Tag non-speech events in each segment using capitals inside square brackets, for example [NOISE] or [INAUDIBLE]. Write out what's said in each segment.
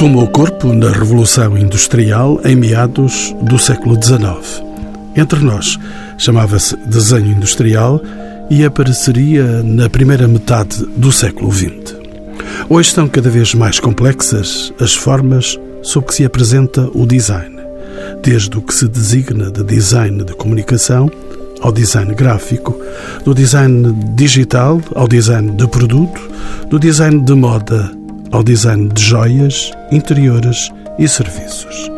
Tomou corpo na Revolução Industrial em meados do século XIX. Entre nós, chamava-se desenho industrial e apareceria na primeira metade do século XX. Hoje estão cada vez mais complexas as formas sob que se apresenta o design, desde o que se designa de design de comunicação ao design gráfico, do design digital ao design de produto, do design de moda ao design de joias, interiores e serviços.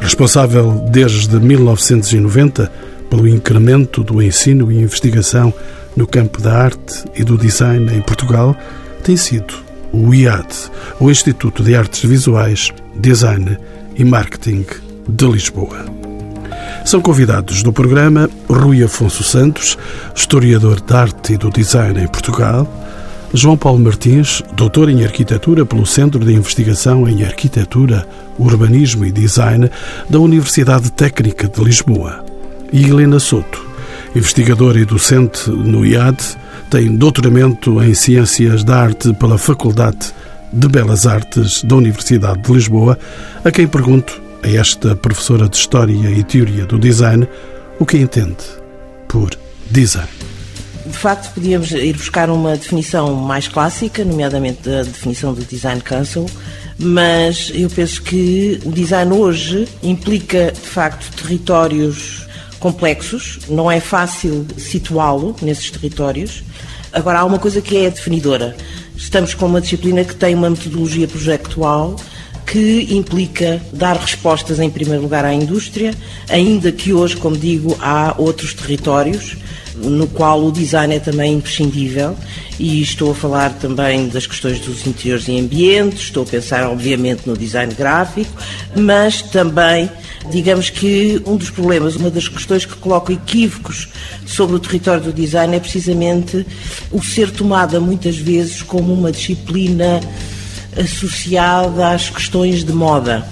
Responsável desde 1990 pelo incremento do ensino e investigação no campo da arte e do design em Portugal, tem sido o IAD, o Instituto de Artes Visuais, Design e Marketing de Lisboa. São convidados do programa Rui Afonso Santos, historiador de arte e do design em Portugal, João Paulo Martins, doutor em Arquitetura pelo Centro de Investigação em Arquitetura, Urbanismo e Design da Universidade Técnica de Lisboa. E Helena Soto, investigadora e docente no IAD, tem doutoramento em Ciências da Arte pela Faculdade de Belas Artes da Universidade de Lisboa, a quem pergunto, a esta professora de História e Teoria do Design, o que entende por design de facto, podíamos ir buscar uma definição mais clássica, nomeadamente a definição do Design Council, mas eu penso que o design hoje implica, de facto, territórios complexos, não é fácil situá-lo nesses territórios. Agora, há uma coisa que é definidora. Estamos com uma disciplina que tem uma metodologia projetual que implica dar respostas, em primeiro lugar, à indústria, ainda que hoje, como digo, há outros territórios no qual o design é também imprescindível e estou a falar também das questões dos interiores e ambientes, estou a pensar obviamente no design gráfico, mas também digamos que um dos problemas, uma das questões que coloca equívocos sobre o território do design é precisamente o ser tomada muitas vezes como uma disciplina associada às questões de moda.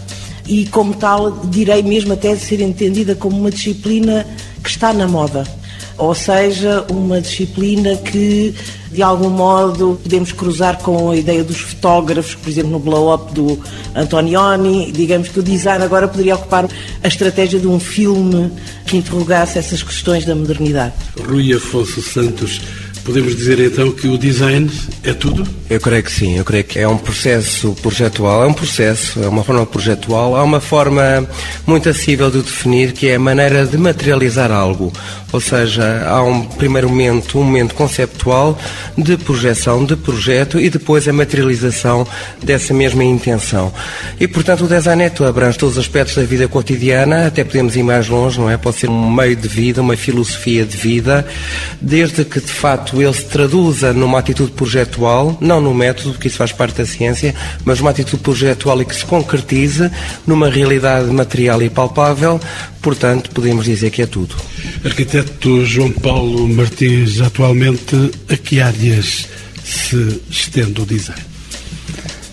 E como tal, direi mesmo até ser entendida como uma disciplina que está na moda ou seja, uma disciplina que de algum modo podemos cruzar com a ideia dos fotógrafos, por exemplo, no blow-up do Antonioni. Digamos que o design agora poderia ocupar a estratégia de um filme que interrogasse essas questões da modernidade. Rui Afonso Santos Podemos dizer então que o design é tudo? Eu creio que sim, eu creio que é um processo projetual, é um processo, é uma forma projetual, há uma forma muito acessível de definir que é a maneira de materializar algo. Ou seja, há um primeiro momento, um momento conceptual de projeção, de projeto e depois a materialização dessa mesma intenção. E portanto o design é tudo, abrange todos os aspectos da vida cotidiana, até podemos ir mais longe, não é? Pode ser um meio de vida, uma filosofia de vida, desde que de facto ele se traduza numa atitude projetual, não no método, porque isso faz parte da ciência, mas numa atitude projetual e que se concretize numa realidade material e palpável, portanto, podemos dizer que é tudo. Arquiteto João Paulo Martins, atualmente, a que áreas se estende o design?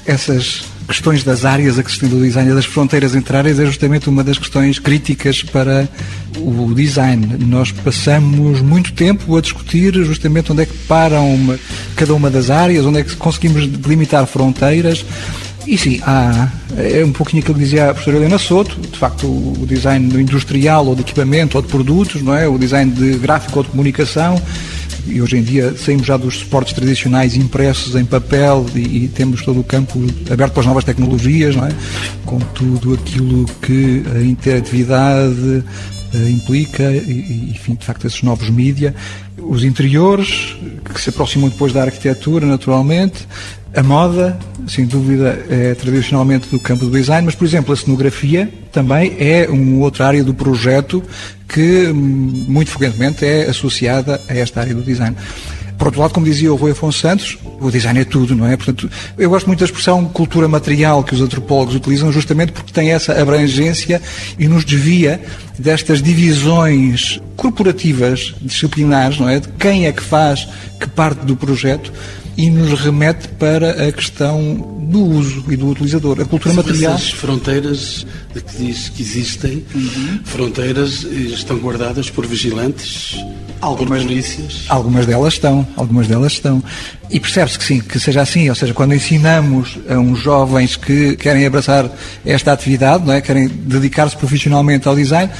Essas questões das áreas a que se estende o design das fronteiras entre áreas é justamente uma das questões críticas para o design. Nós passamos muito tempo a discutir justamente onde é que param uma, cada uma das áreas, onde é que conseguimos delimitar fronteiras. E sim, há, é um pouquinho aquilo que dizia a professora Helena Soto, de facto o design industrial ou de equipamento ou de produtos, não é? o design de gráfico ou de comunicação, e hoje em dia saímos já dos suportes tradicionais impressos em papel e, e, temos todo o campo aberto para as novas tecnologias, não é? com tudo aquilo que a interatividade uh, implica e, enfim, de facto, esses novos mídia. Os interiores, que se aproximam depois da arquitetura, naturalmente, a moda, sem dúvida, é tradicionalmente do campo do design, mas, por exemplo, a cenografia também é uma outra área do projeto que muito frequentemente é associada a esta área do design. Por outro lado, como dizia o Rui Afonso Santos, o design é tudo, não é? Portanto, eu gosto muito da expressão cultura material que os antropólogos utilizam justamente porque tem essa abrangência e nos desvia destas divisões corporativas, disciplinares, não é? De quem é que faz que parte do projeto e nos remete para a questão do uso e do utilizador. A cultura Sobre material. Essas fronteiras de que diz que existem, Uhum. fronteiras estão guardadas por vigilantes, algumas polícias. Algumas delas estão, algumas delas estão. E percebe-se que sim, que seja assim, ou seja, quando ensinamos a uns jovens que querem abraçar esta atividade, não é? querem dedicar-se profissionalmente ao design,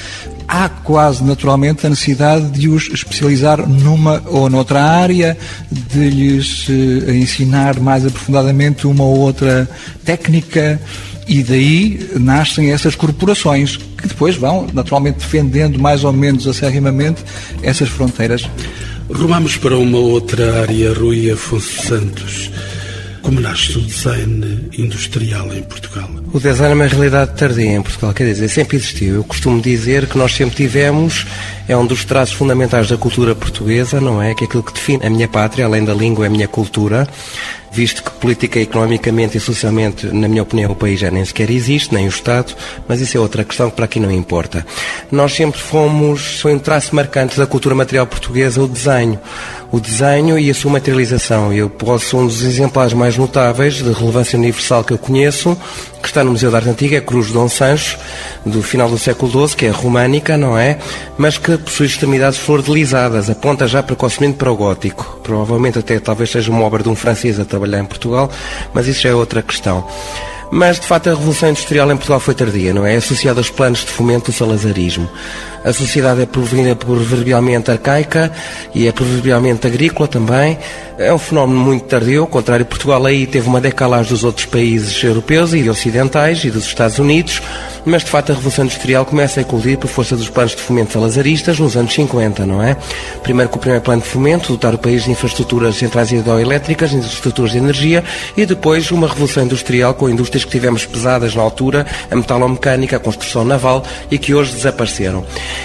há quase naturalmente a necessidade de os especializar numa ou noutra área, de lhes eh, ensinar mais aprofundadamente uma ou outra técnica, e daí nascem essas corporações que depois vão naturalmente defendendo mais ou menos acerrimamente essas fronteiras. Rumamos para uma outra área, Rui Afonso Santos. Como nasce o design industrial em Portugal? O design é uma realidade tardia em Portugal, quer dizer, sempre existiu. Eu costumo dizer que nós sempre tivemos, é um dos traços fundamentais da cultura portuguesa, não é? Que é aquilo que define a minha pátria, além da língua, é a minha cultura. Visto que política, economicamente e socialmente, na minha opinião, o país já nem sequer existe, nem o Estado, mas isso é outra questão que para aqui não importa. Nós sempre fomos, foi um traço marcante da cultura material portuguesa, o desenho. O desenho e a sua materialização. Eu posso, um dos exemplares mais notáveis de relevância universal que eu conheço, que está no Museu da Arte Antiga, é a Cruz de Dom Sancho, do final do século XII, que é românica, não é? Mas que possui extremidades flordelizadas, aponta já precocemente para o gótico. Provavelmente até talvez seja uma obra de um francês a trabalhar em Portugal, mas isso já é outra questão. Mas, de facto, a Revolução Industrial em Portugal foi tardia, não é? Associada aos planos de fomento do salazarismo. A sociedade é proverbialmente arcaica e é proverbialmente agrícola também. É um fenómeno muito tardio, ao contrário, Portugal aí teve uma decalagem dos outros países europeus e ocidentais e dos Estados Unidos, mas, de facto, a Revolução Industrial começa a eclodir por força dos planos de fomento salazaristas nos anos 50, não é? Primeiro com o primeiro plano de fomento, dotar o país de infraestruturas centrais hidroelétricas, infraestruturas de energia, e depois uma Revolução Industrial com indústrias que tivemos pesadas na altura, a metalomecânica, a construção naval, e que hoje desapareceram.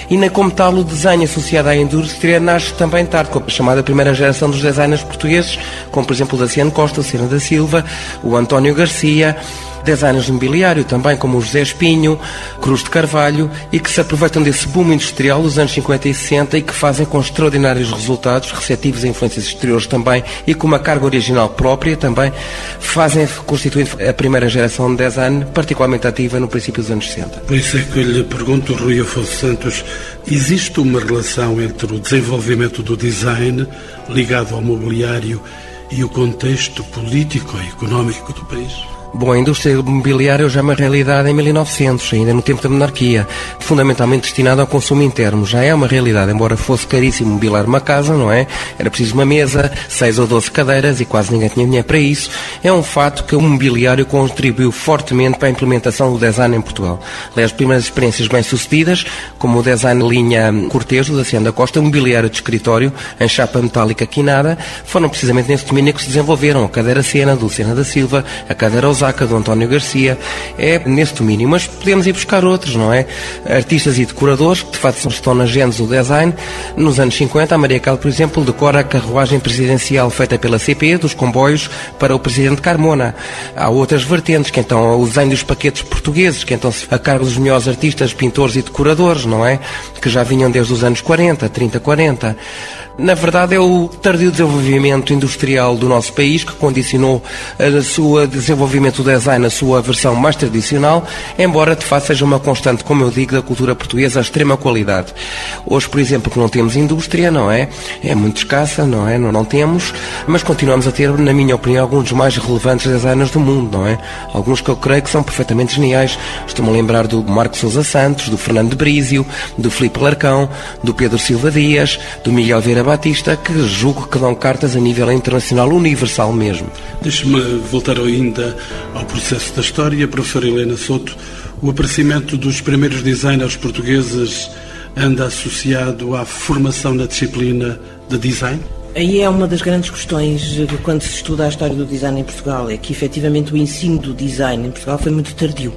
E na como tal, o desenho associado à indústria nasce também tarde, com a chamada primeira geração dos designers portugueses, como por exemplo o Daciano Costa, o Sena da Silva, o António Garcia, designers de mobiliário também, como o José Espinho, Cruz de Carvalho, e que se aproveitam desse boom industrial dos anos 50 e 60 e que fazem com extraordinários resultados, receptivos a influências exteriores também e com uma carga original própria também, fazem constituindo a primeira geração de design particularmente ativa no princípio dos anos 60. Por isso é que eu lhe pergunto, Rui Afonso Santos, existe uma relação entre o desenvolvimento do design ligado ao mobiliário e o contexto político e económico do país? Bom, a indústria imobiliária já é uma realidade em 1900, ainda no tempo da monarquia, fundamentalmente destinada ao consumo interno. Já é uma realidade, embora fosse caríssimo mobilar uma casa, não é? Era preciso uma mesa, seis ou doze cadeiras e quase ninguém tinha dinheiro para isso. É um fato que o mobiliário contribuiu fortemente para a implementação do design em Portugal. Aliás, as primeiras experiências bem-sucedidas, como o design linha Cortejo, da Cianda Costa, mobiliário de escritório em chapa metálica quinada, foram precisamente nesse domínio que se desenvolveram. A cadeira Sena, do Sena da Silva, a cadeira Osaka, do António Garcia, é nesse domínio. Mas podemos ir buscar outros, não é? Artistas e decoradores, que de facto estão na genes do design. Nos anos 50, a Maria Cal, por exemplo, decora a carruagem presidencial feita pela CP, dos comboios, para o presidente Carmona. Há outras vertentes, que então o desenho dos paquetes portugueses, que então a cargo dos melhores artistas, pintores e decoradores, não é? Que já vinham desde os anos 40, 30, 40. Na verdade, é o tardio desenvolvimento industrial do nosso país que condicionou o seu desenvolvimento do design, a sua versão mais tradicional, embora de facto seja uma constante, como eu digo, da cultura portuguesa a extrema qualidade. Hoje, por exemplo, que não temos indústria, não é? É muito escassa, não é? Não, não temos, mas continuamos a ter, na minha opinião, alguns dos mais relevantes designers do mundo, não é? Alguns que eu creio que são perfeitamente geniais. Estou-me a lembrar do Marco Sousa Santos, do Fernando de Brísio, do Filipe Larcão, do Pedro Silva Dias, do Miguel Vieira Batista, que julgo que dão cartas a nível internacional, universal mesmo. Deixe-me voltar ainda ao processo da história. Professora Helena Souto, o aparecimento dos primeiros designers portugueses anda associado à formação na disciplina de design? Aí é uma das grandes questões quando se estuda a história do design em Portugal, é que efetivamente o ensino do design em Portugal foi muito tardio.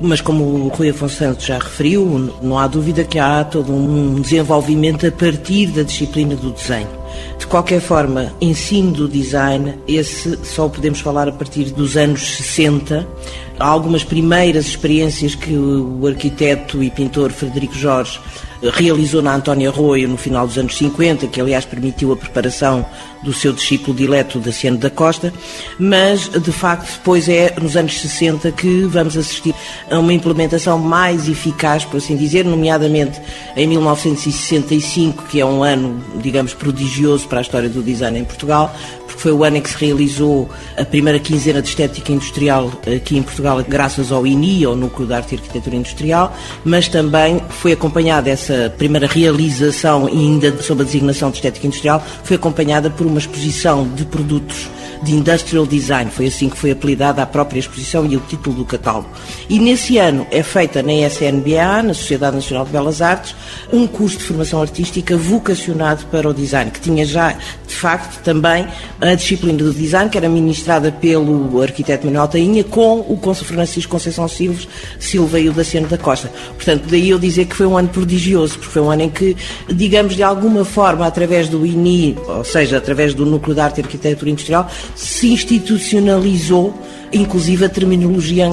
Mas como o Rui Afonso Santos já referiu, não há dúvida que há todo um desenvolvimento a partir da disciplina do desenho. De qualquer forma, ensino do design, esse só podemos falar a partir dos anos 60. Algumas primeiras experiências que o arquiteto e pintor Frederico Jorge realizou na Antónia Arroio no final dos anos 50, que aliás permitiu a preparação do seu discípulo dileto Daciano da Costa, mas de facto depois é nos anos 60 que vamos assistir a uma implementação mais eficaz, por assim dizer, nomeadamente em 1965, que é um ano, digamos, prodigioso para a história do design em Portugal, foi o ano em que se realizou a primeira quinzena de estética industrial aqui em Portugal, graças ao INI, ao Núcleo de Arte e Arquitetura Industrial, mas também foi acompanhada essa primeira realização, ainda sob a designação de estética industrial, foi acompanhada por uma exposição de produtos de Industrial Design, foi assim que foi apelidada a própria exposição e o título do catálogo. E nesse ano é feita na SNBA, na Sociedade Nacional de Belas Artes, um curso de formação artística vocacionado para o design, que tinha já, de facto, também a disciplina do design, que era ministrada pelo arquiteto Manuel Tainha, com o Francisco Conceição Silves, Silva e o Daciano da Costa. Portanto, daí eu dizer que foi um ano prodigioso, porque foi um ano em que, digamos, de alguma forma, através do INI, ou seja, através do Núcleo de Arte e Arquitetura Industrial, se institucionalizou inclusive a terminologia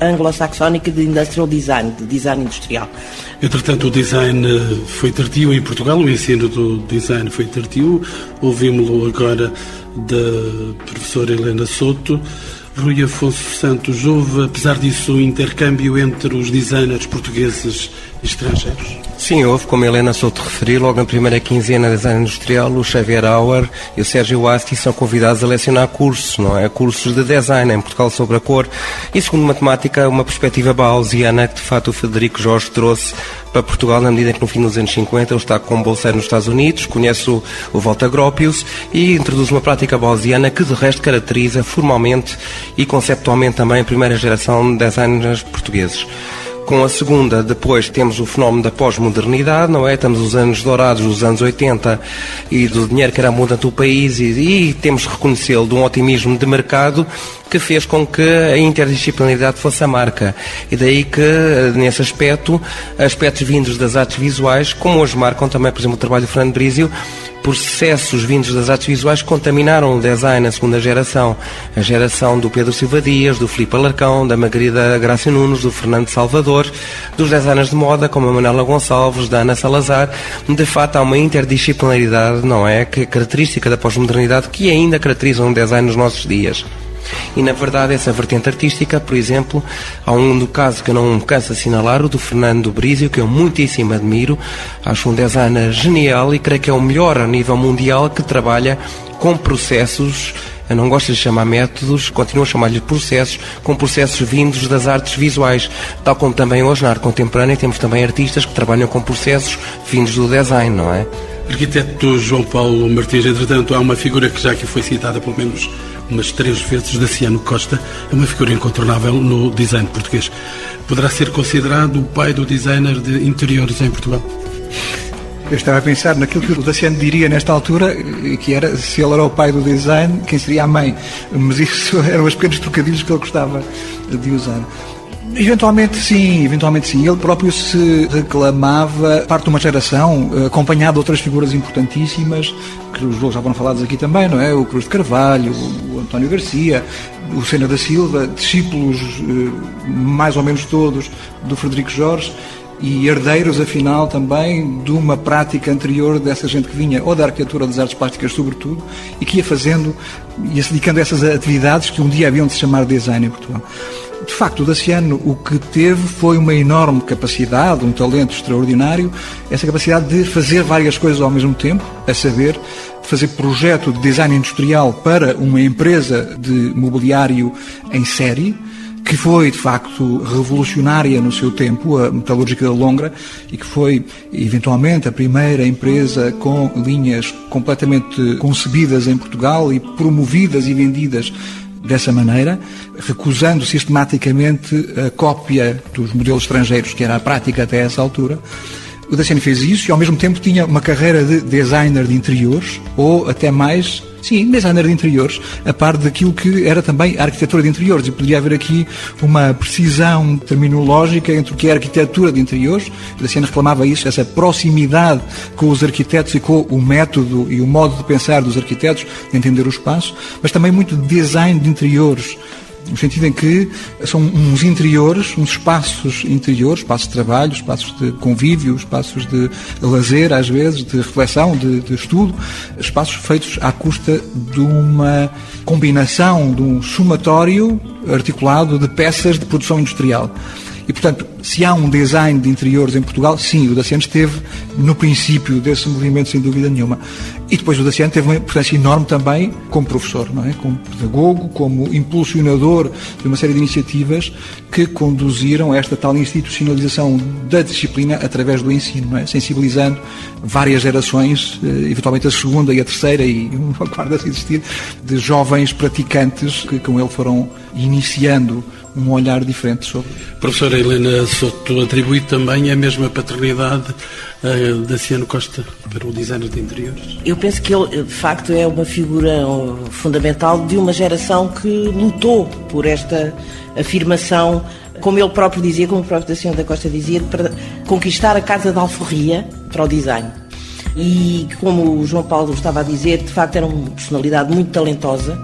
anglo-saxónica de industrial design, de design industrial. Entretanto, o design foi tardio em Portugal, o ensino do design foi tardio. Ouvimos-lo agora da professora Helena Soto. Rui Afonso Santos, houve, apesar disso, um intercâmbio entre os designers portugueses e estrangeiros? Sim, houve, como a Helena Souto referiu, logo na primeira quinzena de design industrial, o Xavier Auer e o Sérgio Asti são convidados a lecionar cursos, não é? Cursos de design em Portugal sobre a cor e, segundo matemática, uma perspectiva bausiana que, de facto, o Federico Jorge trouxe para Portugal na medida que no fim dos anos 50 ele está como bolseiro nos Estados Unidos, conhece o, o Walter Gropius e introduz uma prática bausiana que de resto caracteriza formalmente e conceptualmente também a primeira geração de designers portugueses com a segunda, depois temos o fenómeno da pós-modernidade, não é? Temos os anos dourados dos anos 80 e do dinheiro que era abundante do país e, e temos de reconhecê-lo de um otimismo de mercado que fez com que a interdisciplinaridade fosse a marca. E daí que, nesse aspecto, aspectos vindos das artes visuais, como hoje marcam também, por exemplo, o trabalho do Fernando Brizio, processos vindos das artes visuais contaminaram o design na segunda geração. A geração do Pedro Silva Dias, do Filipe Alarcão, da Margarida Graça Nunes, do Fernando Salvador, dos designers de moda, como a Manuela Gonçalves, da Ana Salazar. De fato, há uma interdisciplinaridade, não é? Que é característica da pós-modernidade que ainda caracteriza um design nos nossos dias. E, na verdade, essa vertente artística, por exemplo, há um do caso que eu não me canso de assinalar, o do Fernando Brizio, que eu muitíssimo admiro. Acho um designer genial e creio que é o melhor a nível mundial que trabalha com processos eu não gosto de chamar métodos, continuo a chamar-lhe processos, com processos vindos das artes visuais, tal como também hoje na arte contemporânea temos também artistas que trabalham com processos vindos do design, não é? Arquiteto João Paulo Martins, entretanto, há uma figura que já aqui foi citada pelo menos umas três vezes, Daciano Costa, é uma figura incontornável no design português. Poderá ser considerado o pai do designer de interiores em Portugal? Eu estava a pensar naquilo que o Daciano diria nesta altura, que era se ele era o pai do design, quem seria a mãe. Mas isso [LAUGHS] eram os pequenos trocadilhos que ele gostava de usar. Eventualmente sim, eventualmente sim. Ele próprio se reclamava parte de uma geração, eh, acompanhado de outras figuras importantíssimas, que os já foram falados aqui também, não é? O Cruz de Carvalho, o António Garcia, o Sena da Silva, discípulos eh, mais ou menos todos do Frederico Jorge e herdeiros, afinal, também de uma prática anterior dessa gente que vinha, ou da arquitetura das artes plásticas, sobretudo, e que ia fazendo, ia se dedicando a essas atividades que um dia haviam de se chamar design em Portugal. De facto, o Daciano o que teve foi uma enorme capacidade, um talento extraordinário, essa capacidade de fazer várias coisas ao mesmo tempo, a saber, fazer projeto de design industrial para uma empresa de mobiliário em série, que foi de facto revolucionária no seu tempo, a metalúrgica da Longra, e que foi eventualmente a primeira empresa com linhas completamente concebidas em Portugal e promovidas e vendidas dessa maneira, recusando sistematicamente a cópia dos modelos estrangeiros, que era a prática até essa altura. O Daciani fez isso e ao mesmo tempo tinha uma carreira de designer de interiores, ou até mais, Sim, designer de interiores, a par daquilo que era também a arquitetura de interiores. E poderia haver aqui uma precisão terminológica entre o que é arquitetura de interiores, o Daciano reclamava isso, essa proximidade com os arquitetos e com o método e o modo de pensar dos arquitetos, de entender o espaço, mas também muito design de interiores no sentido em que são uns interiores, uns espaços interiores, espaços de trabalho, espaços de convívio, espaços de lazer, às vezes, de reflexão, de, de estudo, espaços feitos à custa de uma combinação, de um somatório articulado de peças de produção industrial. E, portanto, se há um design de interiores em Portugal, sim, o Daciano esteve no princípio desse movimento, sem dúvida nenhuma. E depois o Daciano teve uma importância enorme também como professor, não é? como pedagogo, como impulsionador de uma série de iniciativas que conduziram a esta tal institucionalização da disciplina através do ensino, é? sensibilizando várias gerações, eh, eventualmente a segunda e a terceira e [LAUGHS] uma quarta a existir, de jovens praticantes que com ele foram iniciando um olhar diferente sobre. Professora Helena Soto atribui também a mesma paternidade a Daciano Costa para o designer de interiores? Eu penso que ele, de facto, é uma figura fundamental de uma geração que lutou por esta afirmação, como ele próprio dizia, como o próprio Daciano da Costa dizia, para conquistar a casa da alforria para o design. E como o João Paulo estava a dizer, de facto era uma personalidade muito talentosa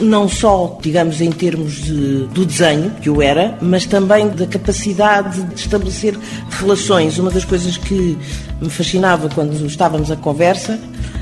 não só, digamos, em termos de, do desenho, que o era, mas também da capacidade de estabelecer relações. Uma das coisas que me fascinava quando estávamos a conversa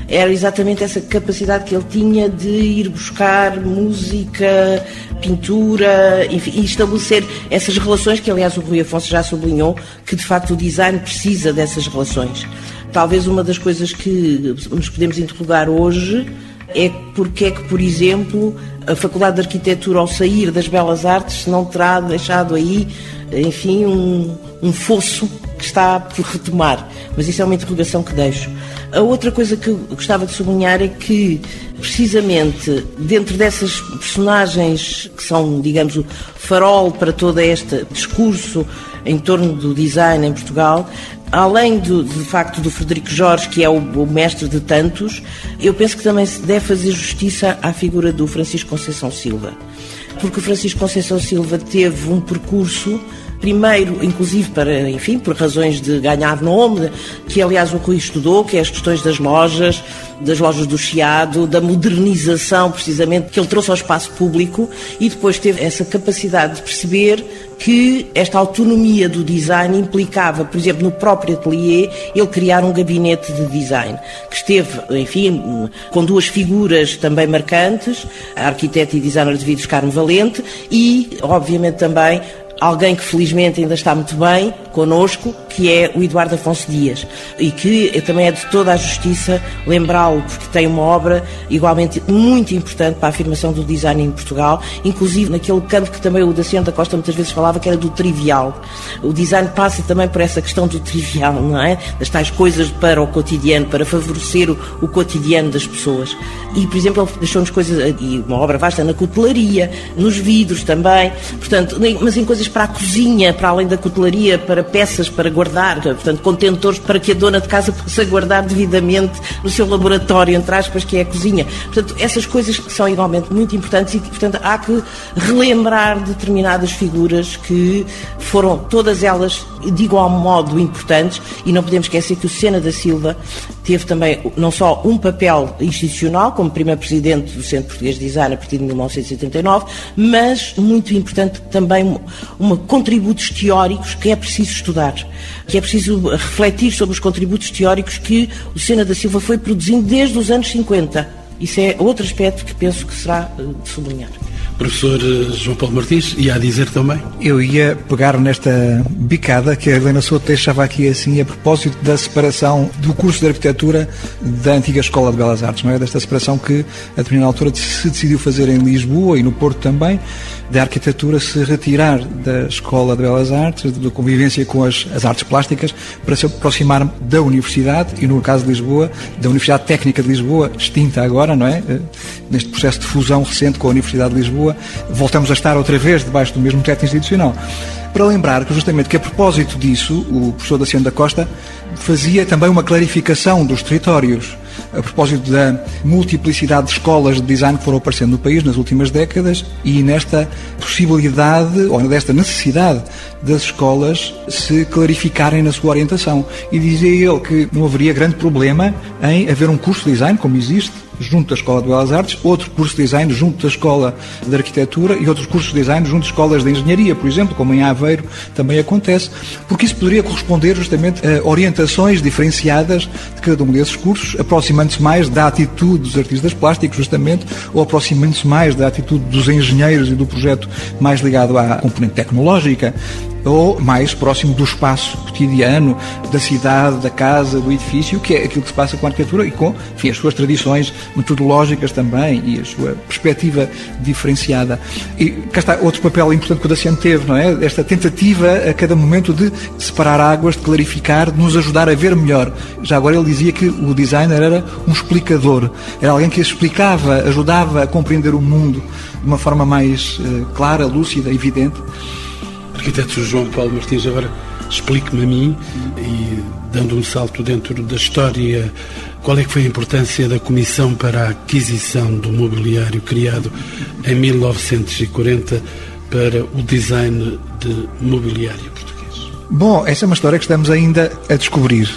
era exatamente essa capacidade que ele tinha de ir buscar música, pintura, enfim, e estabelecer essas relações que, aliás, o Rui Afonso já sublinhou, que de facto o design precisa dessas relações. Talvez uma das coisas que nos podemos interrogar hoje é porque é que, por exemplo, a Faculdade de Arquitetura, ao sair das Belas Artes, não terá deixado aí, enfim, um, um fosso que está por retomar. Mas isso é uma interrogação que deixo. A outra coisa que eu gostava de sublinhar é que, precisamente, dentro dessas personagens que são, digamos, o farol para todo este discurso em torno do design em Portugal, além do, de facto do Frederico Jorge, que é o, o, mestre de tantos, eu penso que também se deve fazer justiça à figura do Francisco Conceição Silva. Porque o Francisco Conceição Silva teve um percurso primeiro, inclusive para, enfim, por razões de ganhar nome, que aliás o Rui estudou, que é as questões das lojas, das lojas do Chiado, da modernização, precisamente, que ele trouxe ao espaço público e depois teve essa capacidade de perceber que esta autonomia do design implicava, por exemplo, no próprio atelier, ele criar um gabinete de design, que esteve, enfim, com duas figuras também marcantes, a arquiteta e designer de vidros Carmo Valente e, obviamente, também alguém que felizmente ainda está muito bem connosco, que é o Eduardo Afonso Dias, e que também é de toda a justiça lembrá-lo, porque tem uma obra igualmente muito importante para a afirmação do design em Portugal, inclusive naquele campo que também o Daciano da Costa muitas vezes falava, que era do trivial. O design passa também por essa questão do trivial, não é? Das tais coisas para o cotidiano, para favorecer o, o cotidiano das pessoas. E, por exemplo, ele deixou-nos coisas, e uma obra vasta na cutelaria, nos vidros também, portanto, mas em coisas para a cozinha, para além da cutelaria, para peças para guardar, portanto, contentores para que a dona de casa possa guardar devidamente no seu laboratório, entre aspas, que é a cozinha. Portanto, essas coisas que são igualmente muito importantes e, portanto, há que relembrar determinadas figuras que foram todas elas de igual modo importantes e não podemos esquecer que o Sena da Silva teve também não só um papel institucional como primeiro presidente do Centro Português de Design a partir de 1979, mas muito importante também uma contributos teóricos que é preciso estudar, que é preciso refletir sobre os contributos teóricos que o Sena da Silva foi produzindo desde os anos 50. Isso é outro aspecto que penso que será eh, de sublinhar. Professor eh, João Paulo Martins, ia a dizer também? Eu ia pegar nesta bicada que a Helena Souto deixava aqui assim a propósito da separação do curso de arquitetura da antiga Escola de Belas Artes, não é? Desta separação que a determinada altura se decidiu fazer em Lisboa e no Porto também, da arquitetura se retirar da Escola de Belas Artes, da convivência com as, as artes plásticas, para se aproximar da Universidade e, no caso de Lisboa, da Universidade Técnica de Lisboa, extinta agora, não é? Eh, neste processo de fusão recente com a Universidade de Lisboa voltamos a estar outra vez debaixo do mesmo teto institucional. Para lembrar que, justamente, que a propósito disso, o professor Daciano da Costa fazia também uma clarificação dos territórios a propósito da multiplicidade de escolas de design que foram aparecendo no país nas últimas décadas e nesta possibilidade, ou desta necessidade das escolas se clarificarem na sua orientação. E dizia ele que não haveria grande problema em haver um curso de design, como existe, junto da Escola de Belas Artes, outro curso de design junto da Escola de Arquitetura e outros cursos de design junto de escolas de Engenharia, por exemplo, como em Aveiro também acontece, porque isso poderia corresponder justamente a orientações diferenciadas de cada um desses cursos, aproximando-se mais da atitude dos artistas plásticos, justamente, ou aproximando-se mais da atitude dos engenheiros e do projeto mais ligado à componente tecnológica ou mais próximo do espaço cotidiano, da cidade, da casa, do edifício, que é aquilo que se passa com a arquitetura e com enfim, as suas tradições metodológicas também e a sua perspectiva diferenciada. E cá está outro papel importante que o Daciano teve, não é? Esta tentativa a cada momento de separar águas, de clarificar, de nos ajudar a ver melhor. Já agora ele dizia que o designer era um explicador, era alguém que explicava, ajudava a compreender o mundo de uma forma mais uh, clara, lúcida, evidente. Arquiteto João Paulo Martins, agora explique-me a mim e dando um salto dentro da história, qual é que foi a importância da Comissão para a Aquisição do Mobiliário criado em 1940 para o design de mobiliário português? Bom, essa é uma história que estamos ainda a descobrir.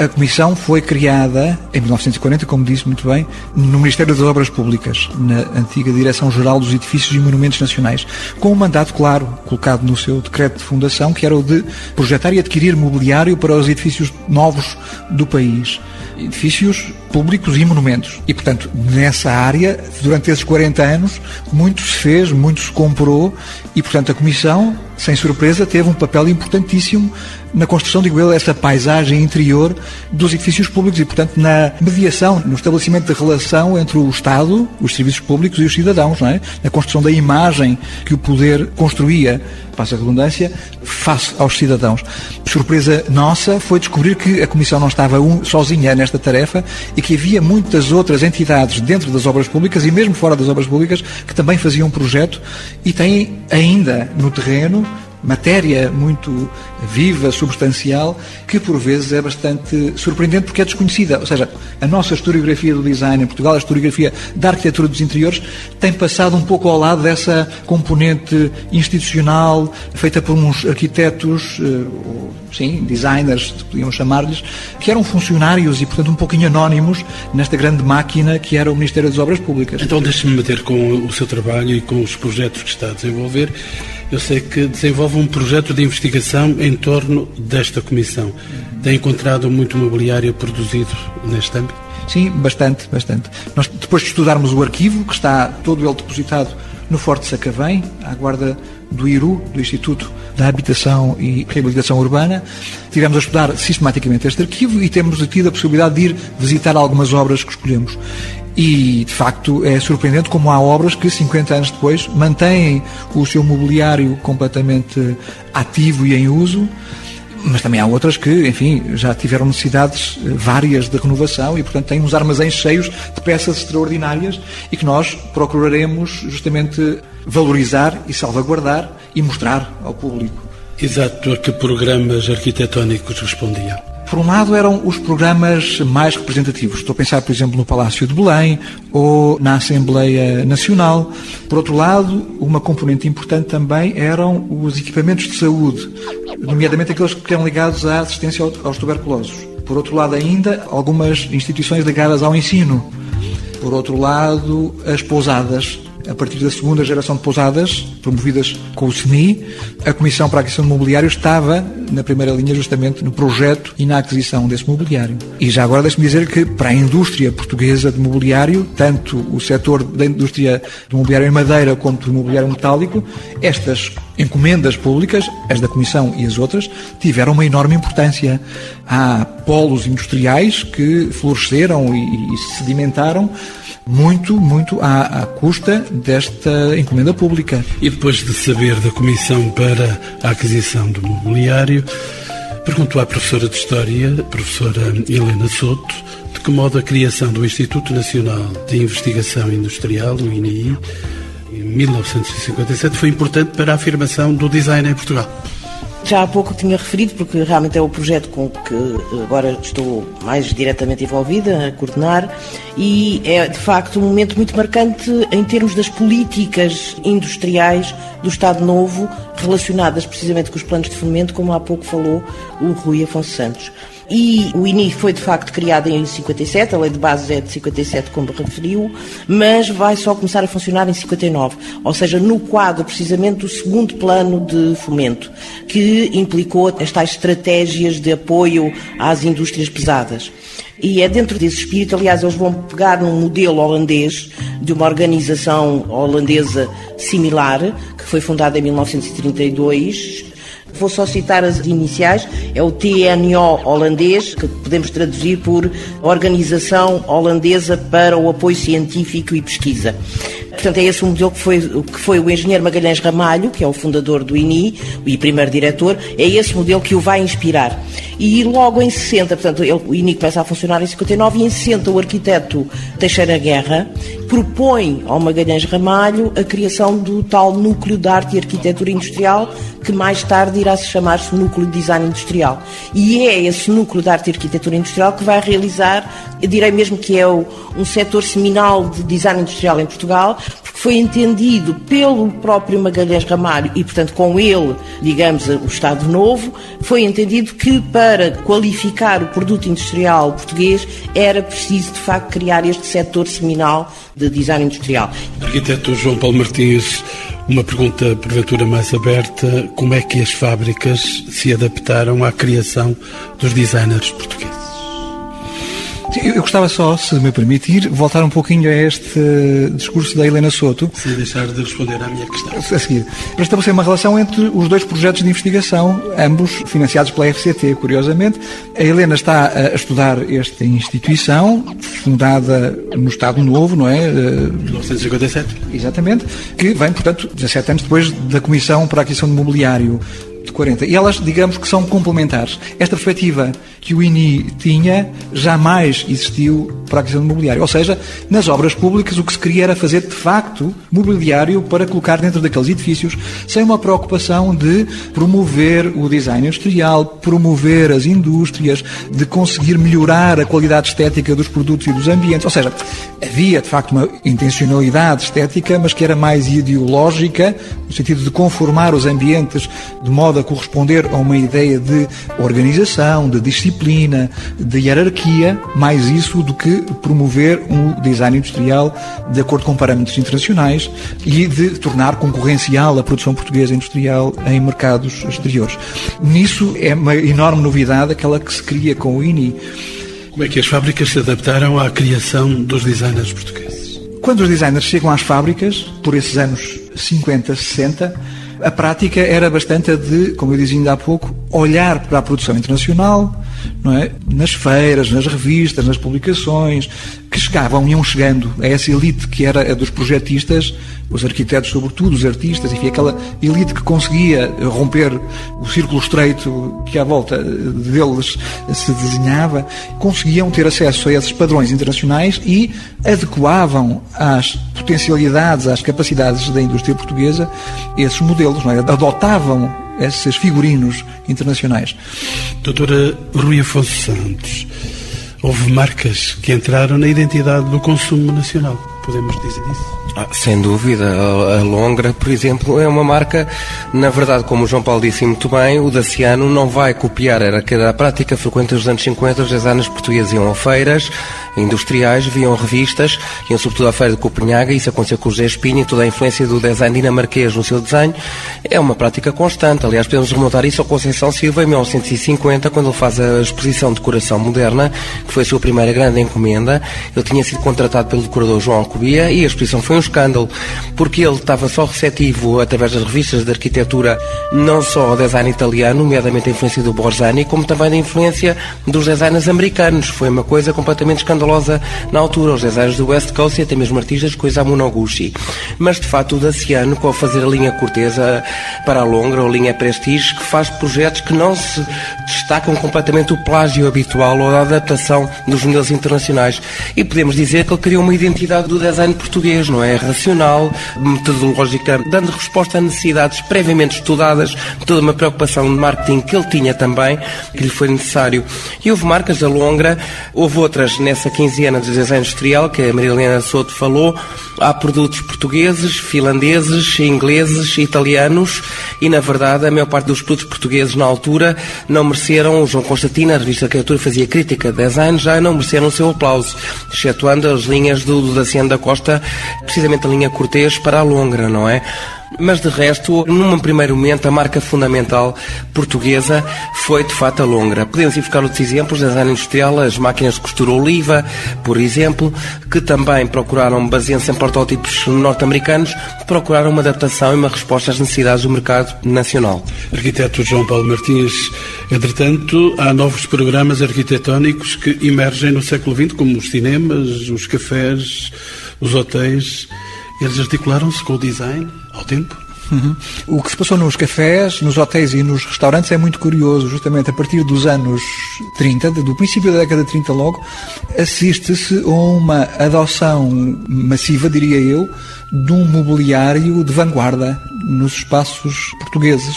A comissão foi criada em 1940, como disse muito bem, no Ministério das Obras Públicas, na antiga Direção-Geral dos Edifícios e Monumentos Nacionais, com um mandato claro colocado no seu decreto de fundação, que era o de projetar e adquirir mobiliário para os edifícios novos do país. Edifícios públicos e monumentos. E, portanto, nessa área, durante esses 40 anos, muito se fez, muito se comprou e, portanto, a Comissão, sem surpresa, teve um papel importantíssimo na construção, digo eu, dessa paisagem interior dos edifícios públicos e, portanto, na mediação, no estabelecimento da relação entre o Estado, os serviços públicos e os cidadãos, não é? Na construção da imagem que o poder construía, passa a redundância, face aos cidadãos. Surpresa nossa foi descobrir que a Comissão não estava um, sozinha nesta tarefa e que havia muitas outras entidades dentro das obras públicas e mesmo fora das obras públicas que também faziam um projeto e têm ainda no terreno matéria muito viva, substancial, que por vezes é bastante surpreendente porque é desconhecida. Ou seja, a nossa historiografia do design em Portugal, a historiografia da arquitetura dos interiores, tem passado um pouco ao lado dessa componente institucional feita por uns arquitetos, eh, sim, designers, podíamos chamar-lhes, que eram funcionários e, portanto, um pouquinho anónimos nesta grande máquina que era o Ministério das Obras Públicas. Então, deixe-me meter com o seu trabalho e com os projetos que está a desenvolver. Eu sei que desenvolve um projeto de investigação em torno desta comissão. Tem encontrado muito mobiliário produzido neste âmbito? Sim, bastante, bastante. Nós, depois de estudarmos o arquivo, que está todo ele depositado no Forte Sacavém, à guarda do IRU, do Instituto da Habitação e Reabilitação Urbana. Tivemos a estudar sistematicamente este arquivo e temos tido a possibilidade de ir visitar algumas obras que escolhemos. E, de facto, é surpreendente como há obras que, 50 anos depois, mantêm o seu mobiliário completamente ativo e em uso, mas também há outras que, enfim, já tiveram necessidades eh, várias de renovação e, portanto, têm uns armazéns cheios de peças extraordinárias e que nós procuraremos justamente valorizar e salvaguardar e mostrar ao público. Exato, a que programas arquitetónicos respondiam? Por um lado, eram os programas mais representativos. Estou a pensar, por exemplo, no Palácio de Belém ou na Assembleia Nacional. Por outro lado, uma componente importante também eram os equipamentos de saúde, nomeadamente aqueles que eram ligados à assistência aos tuberculosos. Por outro lado, ainda, algumas instituições ligadas ao ensino. Por outro lado, as pousadas, a partir da segunda geração de pousadas, promovidas com o SEMI, a Comissão para a Aquisição de Mobiliário estava na primeira linha justamente no projeto e na aquisição desse mobiliário. E já agora deixe-me dizer que para a indústria portuguesa de mobiliário, tanto o setor da indústria do mobiliário em madeira como do mobiliário metálico, estas encomendas públicas, as da Comissão e as outras, tiveram uma enorme importância. Há polos industriais que floresceram e, e sedimentaram muito, muito à, à, custa desta encomenda pública. E depois de saber da Comissão para a Aquisição do Mobiliário, perguntou à professora de História, professora Helena Soto, de que modo a criação do Instituto Nacional de Investigação Industrial, o INI, em 1957, foi importante para a afirmação do design em Portugal. Já há pouco tinha referido, porque realmente é o projeto com que agora estou mais diretamente envolvida, a coordenar, e é de facto um momento muito marcante em termos das políticas industriais do Estado Novo, relacionadas precisamente com os planos de fomento, como há pouco falou o Rui Afonso Santos. E o INI foi de facto criado em 57, a lei de bases é de 57, como referiu, mas vai só começar a funcionar em 59, ou seja, no quadro precisamente do segundo plano de fomento, que implicou as tais estratégias de apoio às indústrias pesadas. E é dentro desse espírito, aliás, eles vão pegar num modelo holandês, de uma organização holandesa similar, que foi fundada em 1932, Vou só citar as iniciais, é o TNO holandês, que podemos traduzir por Organização Holandesa para o Apoio Científico e Pesquisa. Portanto, é esse o modelo que foi, que foi o engenheiro Magalhães Ramalho, que é o fundador do INI e primeiro diretor, é esse modelo que o vai inspirar. E logo em 60, portanto, ele, o INI começa a funcionar em 59 e em 60 o arquiteto Teixeira Guerra propõe ao Magalhães Ramalho a criação do tal Núcleo de Arte e Arquitetura Industrial, que mais tarde irá se chamar-se Núcleo de Design Industrial. E é esse Núcleo de Arte e Arquitetura Industrial que vai realizar, direi mesmo que é o, um setor seminal de design industrial em Portugal, porque foi entendido pelo próprio Magalhães Ramalho e, portanto, com ele, digamos, o Estado Novo, foi entendido que para qualificar o produto industrial português era preciso, de facto, criar este setor seminal de design industrial. Arquiteto João Paulo Martins, uma pergunta porventura mais aberta: como é que as fábricas se adaptaram à criação dos designers portugueses? Eu gostava só, se me permitir, voltar um pouquinho a este discurso da Helena Soto. Sem deixar de responder à minha questão. A seguir, para estabelecer uma relação entre os dois projetos de investigação, ambos financiados pela FCT, curiosamente. A Helena está a estudar esta instituição, fundada no Estado Novo, não é? 1957. Exatamente, que vem, portanto, 17 anos depois da Comissão para a Aquisição de Mobiliário 40. E elas, digamos que são complementares. Esta perspectiva que o INI tinha jamais existiu para a aquisição de mobiliário. Ou seja, nas obras públicas o que se queria era fazer de facto mobiliário para colocar dentro daqueles edifícios sem uma preocupação de promover o design industrial, promover as indústrias, de conseguir melhorar a qualidade estética dos produtos e dos ambientes. Ou seja, havia de facto uma intencionalidade estética, mas que era mais ideológica, no sentido de conformar os ambientes de modo a corresponder a uma ideia de organização, de disciplina, de hierarquia, mais isso do que promover um design industrial de acordo com parâmetros internacionais e de tornar concorrencial a produção portuguesa industrial em mercados exteriores. Nisso é uma enorme novidade aquela que se cria com o INI. Como é que as fábricas se adaptaram à criação dos designers portugueses? Quando os designers chegam às fábricas, por esses anos 50, 60, a prática era bastante a de, como eu dizia ainda há pouco, olhar para a produção internacional, não é? nas feiras, nas revistas, nas publicações, que chegavam, iam chegando a essa elite que era a dos projetistas, os arquitetos sobretudo, os artistas, enfim, aquela elite que conseguia romper o círculo estreito que à volta deles se desenhava, conseguiam ter acesso a esses padrões internacionais e adequavam às potencialidades, às capacidades da indústria portuguesa esses modelos, não é? adotavam esses figurinos internacionais. Doutora Rui Afonso Santos, houve marcas que entraram na identidade do consumo nacional. Podemos dizer isso? Ah, sem dúvida, a Longra, por exemplo, é uma marca, na verdade, como o João Paulo disse muito bem, o Daciano não vai copiar, era que era a prática frequente dos anos 50, os designers portugueses iam a feiras industriais, viam revistas, iam sobretudo à feira de Copenhaga, isso aconteceu com o José Espinha, toda a influência do design dinamarquês no seu desenho, é uma prática constante, aliás, podemos remontar isso ao Conceição Silva em 1950, quando ele faz a exposição de decoração moderna, que foi a sua primeira grande encomenda, ele tinha sido contratado pelo decorador João E a exposição foi um escândalo, porque ele estava só receptivo, através das revistas de arquitetura, não só ao design italiano, nomeadamente a influência do Borzani, como também da influência dos designers americanos. Foi uma coisa completamente escandalosa na altura, os designers do West Coast e até mesmo artistas com Isamu Noguchi. Mas, de facto, o Daciano, a fazer a linha Corteza para a Longra, ou a linha Prestige, que faz projetos que não se destacam completamente o plágio habitual ou a adaptação dos modelos internacionais. E podemos dizer que ele criou uma identidade do design português, não é? Racional, metodológica, dando resposta a necessidades previamente estudadas, toda uma preocupação de marketing que ele tinha também, que lhe foi necessário. E houve marcas da Longra, houve outras nessa quinzena de design industrial, que a Marilena Soto falou. Há produtos portugueses, finlandeses, ingleses, italianos e, na verdade, a maior parte dos produtos portugueses na altura não mereceram, o João Constantino, a revista da criatura fazia crítica de design, já não mereceram o seu aplauso, excetuando as linhas do, do Daciano da Costa, precisamente a linha Cortês para a Longra, não é? Mas de resto, num primeiro momento, a marca fundamental portuguesa foi de fato a Longra. Podemos ir buscar outros exemplos, design industrial, as máquinas de costura Oliva, por exemplo, que também procuraram, baseando-se em protótipos norte-americanos, procuraram uma adaptação e uma resposta às necessidades do mercado nacional. Arquiteto João Paulo Martins, entretanto, há novos programas arquitetónicos que emergem no século XX, como os cinemas, os cafés, os hotéis. Eles articularam-se com o design ao tempo? Uhum. O que se passou nos cafés, nos hotéis e nos restaurantes é muito curioso. Justamente a partir dos anos 30, do princípio da década de 30 logo, assiste-se a uma adoção massiva, diria eu, de um mobiliário de vanguarda nos espaços portugueses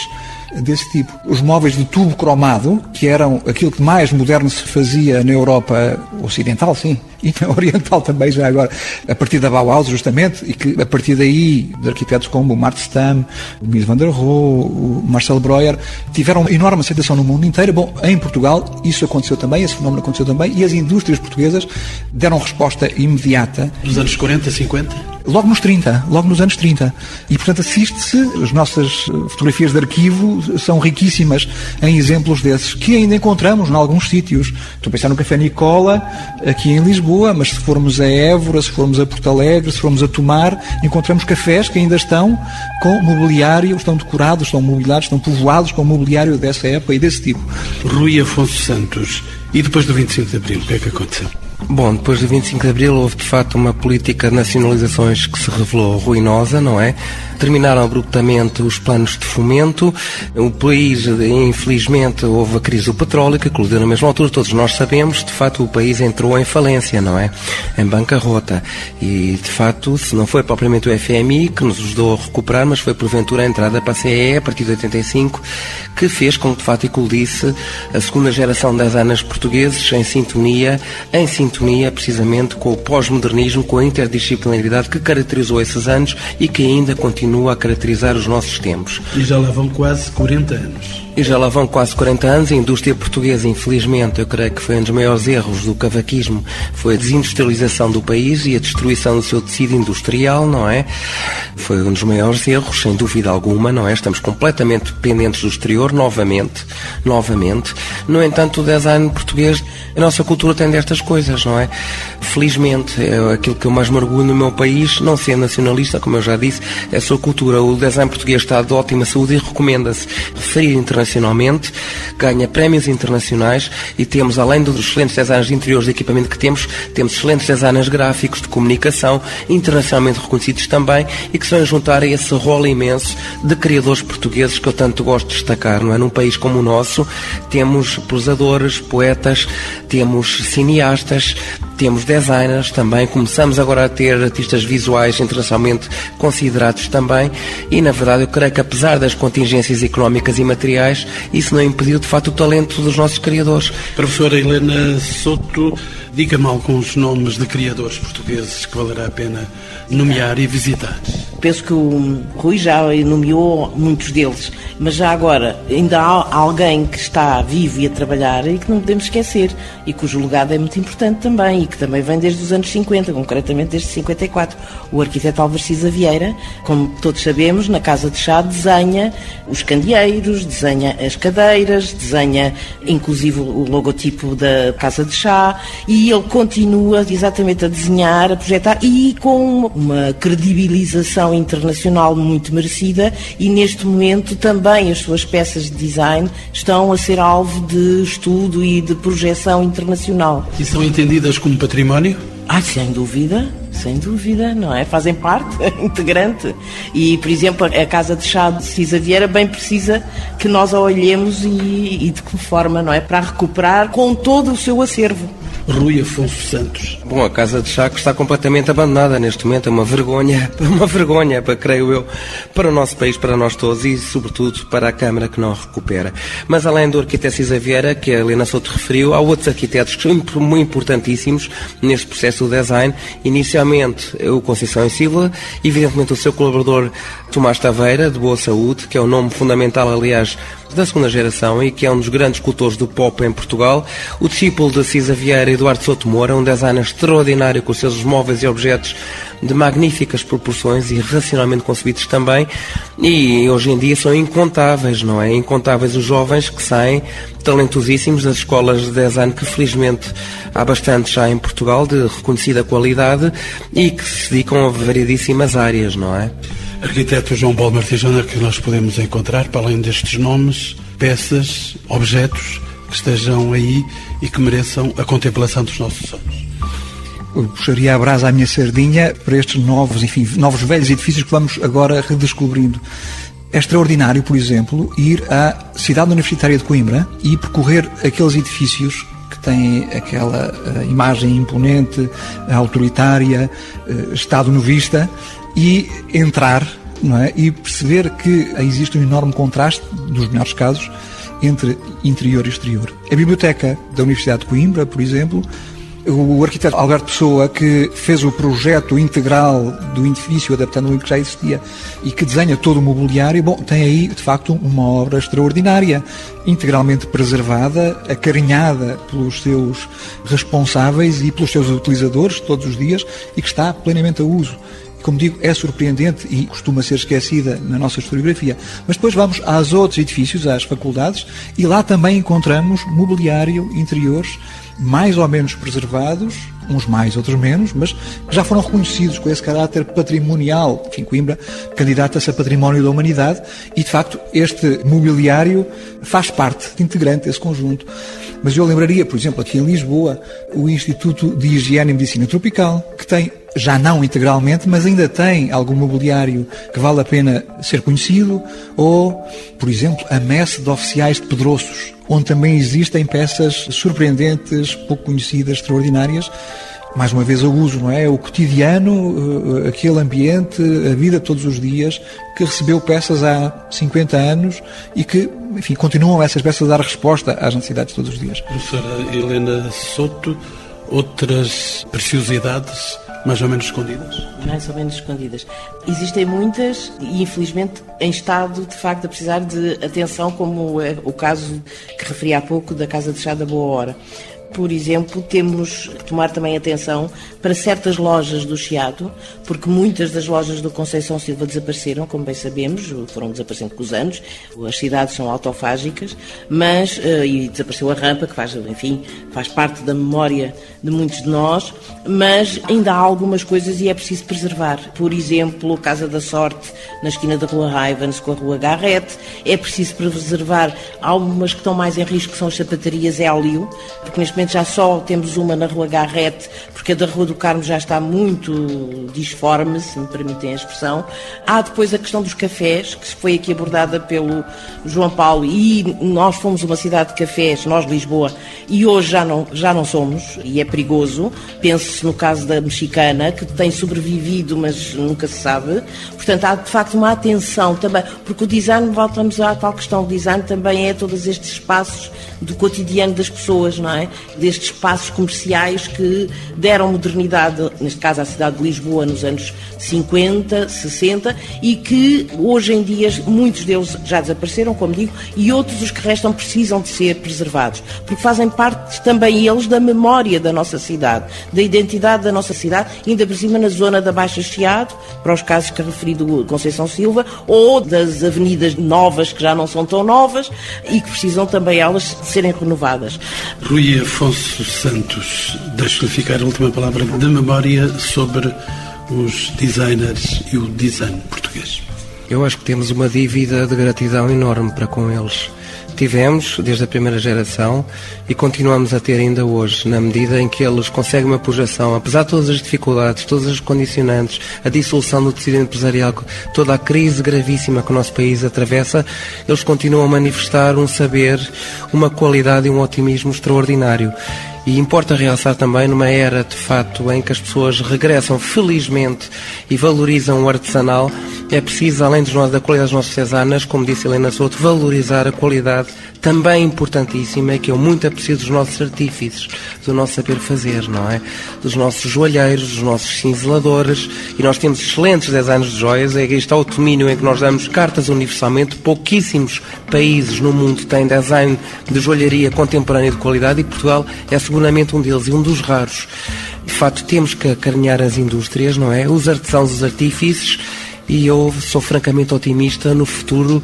desse tipo. Os móveis de tubo cromado, que eram aquilo que mais moderno se fazia na Europa Ocidental, sim, e na [LAUGHS] Oriental também, já agora, a partir da Bauhaus, justamente, e que a partir daí, de arquitetos como o Mart Stam, o Mies van der Rohe, o Marcel Breuer, tiveram enorme aceitação no mundo inteiro. Bom, em Portugal, isso aconteceu também, esse fenómeno aconteceu também, e as indústrias portuguesas deram resposta imediata. Nos anos 40, 50? Logo nos 30, logo nos anos 30. E, portanto, assiste-se, as nossas fotografias de arquivo são riquíssimas em exemplos desses, que ainda encontramos em alguns sítios. Estou a pensar no Café Nicola, aqui em Lisboa, mas se formos a Évora, se formos a Porto Alegre, se formos a Tomar, encontramos cafés que ainda estão com mobiliário, estão decorados, estão mobiliados, estão povoados com mobiliário dessa época e desse tipo. Rui Afonso Santos. E depois do 25 de Abril, o que é que aconteceu? Bom, depois do 25 de Abril houve de facto uma política de nacionalizações que se revelou ruinosa, não é? Terminaram abruptamente os planos de fomento. O país, infelizmente, houve a crise do petróleo que colideu na mesma altura. Todos nós sabemos, de facto, o país entrou em falência, não é? Em bancarrota. E, de facto, se não foi propriamente o FMI que nos ajudou a recuperar, mas foi porventura a entrada para a CE a partir de 85 que fez com que, de facto, ecoludisse a segunda geração das anas portugueses em sintonia, em sintonia precisamente com o pós-modernismo, com a interdisciplinaridade que caracterizou esses anos e que ainda continua a caracterizar os nossos tempos. E já lá vão quase 40 anos. E já lá vão quase 40 anos. A indústria portuguesa, infelizmente, eu creio que foi um dos maiores erros do cavaquismo, foi a desindustrialização do país e a destruição do seu tecido industrial, não é? Foi um dos maiores erros, sem dúvida alguma, não é? Estamos completamente dependentes do exterior, novamente, novamente. No entanto, o design português, a nossa cultura tem destas coisas, não é? Felizmente, é aquilo que eu mais mergulho no meu país, não sendo nacionalista, como eu já disse, é a sua cultura. O design português está de ótima saúde e recomenda-se referir internacionalmente internacionalmente, ganha prémios internacionais e temos, além dos excelentes designers de interiores de equipamento que temos, temos excelentes designers gráficos de comunicação, internacionalmente reconhecidos também e que se vão juntar a esse rol imenso de criadores portugueses que eu tanto gosto de destacar, não é? Num país como o nosso, temos prosadores, poetas, temos cineastas, temos designers também, começamos agora a ter artistas visuais internacionalmente considerados também e, na verdade, eu creio que apesar das contingências económicas e materiais, isso não impediu, de facto, o talento dos nossos criadores. Professora Helena Soto, diga-me alguns nomes de criadores portugueses que valerá a pena nomear e visitar. Penso que o Rui já nomeou muitos deles, mas já agora ainda há alguém que está vivo e a trabalhar e que não podemos esquecer e cujo legado é muito importante também e que também vem desde os anos 50, concretamente desde 54. O arquiteto Álvares Cisa Vieira, como todos sabemos, na Casa de Chá desenha os candeeiros, desenha as cadeiras, desenha inclusive o logotipo da Casa de Chá e ele continua exatamente a desenhar, a projetar e com uma credibilização internacional muito merecida e neste momento também as suas peças de design estão a ser alvo de estudo e de projeção internacional. E são entendidas como património? Ah, sem dúvida, sem dúvida, não é? Fazem parte [LAUGHS] integrante. E, por exemplo, a Casa de Chá de Cisa Vieira bem precisa que nós a olhemos e, e de que forma, não é? Para recuperar com todo o seu acervo. Rui Afonso Santos. Bom, a Casa de Chaco está completamente abandonada neste momento, é uma vergonha, [LAUGHS] uma vergonha, para, creio eu, para o nosso país, para nós todos e, sobretudo, para a Câmara que não recupera. Mas além do arquiteto Cisa Vieira, que a Helena Souto referiu, há outros arquitetos muito importantíssimos neste processo do design. Inicialmente, o Conceição e Silva, evidentemente o seu colaborador Tomás Taveira, de Boa Saúde, que é o nome fundamental, aliás, da segunda geração e que é um dos grandes cultores do pop em Portugal, o discípulo de Cisa Vieira, Eduardo Souto Moura, um designer extraordinário com os seus móveis e objetos de magníficas proporções e racionalmente concebidos também, e hoje em dia são incontáveis, não é? Incontáveis os jovens que saem talentosíssimos das escolas de design que felizmente há bastante já em Portugal de reconhecida qualidade e que se dedicam a variedíssimas áreas, não é? Arquiteto João Paulo Martins Júnior, que nós podemos encontrar, para além destes nomes, peças, objetos que estejam aí e que mereçam a contemplação dos nossos olhos. Eu puxaria a brasa à minha sardinha para estes novos, enfim, novos velhos edifícios que vamos agora redescobrindo. É extraordinário, por exemplo, ir à cidade universitária de Coimbra e percorrer aqueles edifícios que têm aquela uh, imagem imponente, autoritária, uh, Estado novista, e entrar é? e perceber que existe um enorme contraste, nos melhores casos, entre interior e exterior. A biblioteca da Universidade de Coimbra, por exemplo, o arquiteto Alberto Pessoa, que fez o projeto integral do edifício, adaptando o que já existia, e que desenha todo o mobiliário, bom, tem aí, de facto, uma obra extraordinária, integralmente preservada, acarinhada pelos seus responsáveis e pelos seus utilizadores todos os dias, e que está plenamente a uso como digo, é surpreendente e costuma ser esquecida na nossa historiografia. Mas depois vamos aos outros edifícios, às faculdades, e lá também encontramos mobiliário interiores mais ou menos preservados, uns mais, outros menos, mas já foram reconhecidos com esse caráter patrimonial. Enfim, Coimbra candidata-se a património da humanidade e, de facto, este mobiliário faz parte integrante desse conjunto. Mas eu lembraria, por exemplo, aqui em Lisboa, o Instituto de Higiene e Medicina Tropical, que tem já não integralmente, mas ainda tem algum mobiliário que vale a pena ser conhecido, ou, por exemplo, a messe de oficiais de Pedroços, onde também existem peças surpreendentes, pouco conhecidas, extraordinárias. Mais uma vez, o uso, não é? O cotidiano, eh, aquele ambiente, a vida todos os dias, que recebeu peças há 50 anos e que, enfim, continuam essas peças a dar resposta às necessidades todos os dias. Professora Helena Soto, outras preciosidades mais ou menos escondidas? Mais ou menos escondidas. Existem muitas e, infelizmente, em estado, de facto, a precisar de atenção, como é o caso que referi há pouco da Casa de Chá da Boa Hora por exemplo, temos que tomar também atenção para certas lojas do Chiado, porque muitas das lojas do Conceição Silva desapareceram, como bem sabemos, foram desaparecendo com os anos. As cidades são autofágicas, mas eh, e desapareceu a rampa, que faz, enfim, faz parte da memória de muitos de nós, mas ainda há algumas coisas e é preciso preservar. Por exemplo, Casa da Sorte, na esquina da Rua Raivans com a Rua Garrete, é preciso preservar algumas que estão mais em risco, que são as sapatarias Hélio, porque neste momento já só temos uma na Rua Garrete, porque a da Rua do Carmo já está muito disforme, se me permitem a expressão. Há depois a questão dos cafés, que foi aqui abordada pelo João Paulo, e nós fomos uma cidade de cafés, nós Lisboa, e hoje já não, já não somos, e é perigoso. Pense-se no caso da mexicana, que tem sobrevivido, mas nunca se sabe. Portanto, há de facto uma atenção também, porque o design, voltamos à tal questão, o design também é todos estes espaços do cotidiano das pessoas, não é? Destes espaços comerciais que deram modernidade, neste caso à cidade de Lisboa, nos anos 50, 60, e que hoje em dia muitos deles já desapareceram, como digo, e outros, os que restam, precisam de ser preservados, porque fazem parte também eles da memória da nossa cidade, da identidade da nossa cidade, ainda por cima na zona da Baixa Chiado, para os casos que referi do Conceição Silva, ou das avenidas novas que já não são tão novas e que precisam também elas serem renovadas. Rui Afonso Santos, deixo-lhe ficar a última palavra de memória sobre os designers e o design português. Eu acho que temos uma dívida de gratidão enorme para com eles tivemos desde a primeira geração e continuamos a ter ainda hoje, na medida em que eles conseguem uma projeção, apesar de todas as dificuldades, todas as condicionantes, a dissolução do tecido empresarial, toda a crise gravíssima que o nosso país atravessa, eles continuam a manifestar um saber, uma qualidade e um otimismo extraordinário. E importa realçar também numa era, de facto, em que as pessoas regressam felizmente e valorizam o artesanal, é preciso, além dos, da qualidade das nossas artesanas, como disse Helena Souto, valorizar a qualidade também importantíssima, que é muito aprecio dos nossos artífices, do nosso saber fazer, não é? Dos nossos joalheiros, dos nossos cinzeladores, e nós temos excelentes designers de joias, é que está o domínio em que nós damos cartas universalmente, pouquíssimos países no mundo têm design de joalharia contemporânea de qualidade e Portugal é seguramente um deles e um dos raros. De facto, temos que acarinhar as indústrias, não é? Os artesãos, os artífices, e eu sou francamente otimista no futuro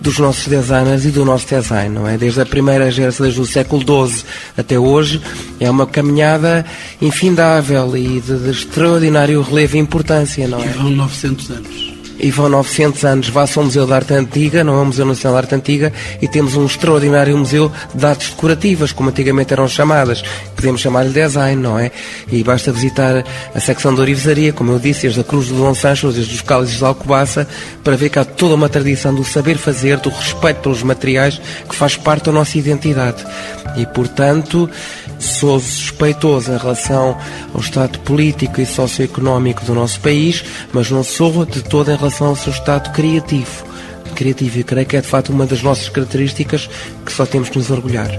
dos nossos designers e do nosso design, não é? Desde a primeira geração, desde o século XII até hoje, é uma caminhada infindável e de, de extraordinário relevo e importância, não é? E vão 900 anos e vão 900 anos. Vá-se ao Museu de Arte Antiga, não é o Museu Nacional de Arte Antiga, e temos um extraordinário museu de artes decorativas, como antigamente eram chamadas. Podemos chamar-lhe design, não é? E basta visitar a secção de orivesaria, como eu disse, desde a Cruz do Dom Sancho, desde os cálices de Alcobaça, para ver que há toda uma tradição do saber fazer, do respeito pelos materiais, que faz parte da nossa identidade. E, portanto, sou suspeitoso em relação ao estado político e socioeconómico do nosso país, mas não sou de todo em relação ao seu estado criativo. Criativo, e creio que é de facto uma das nossas características que só temos que nos orgulhar.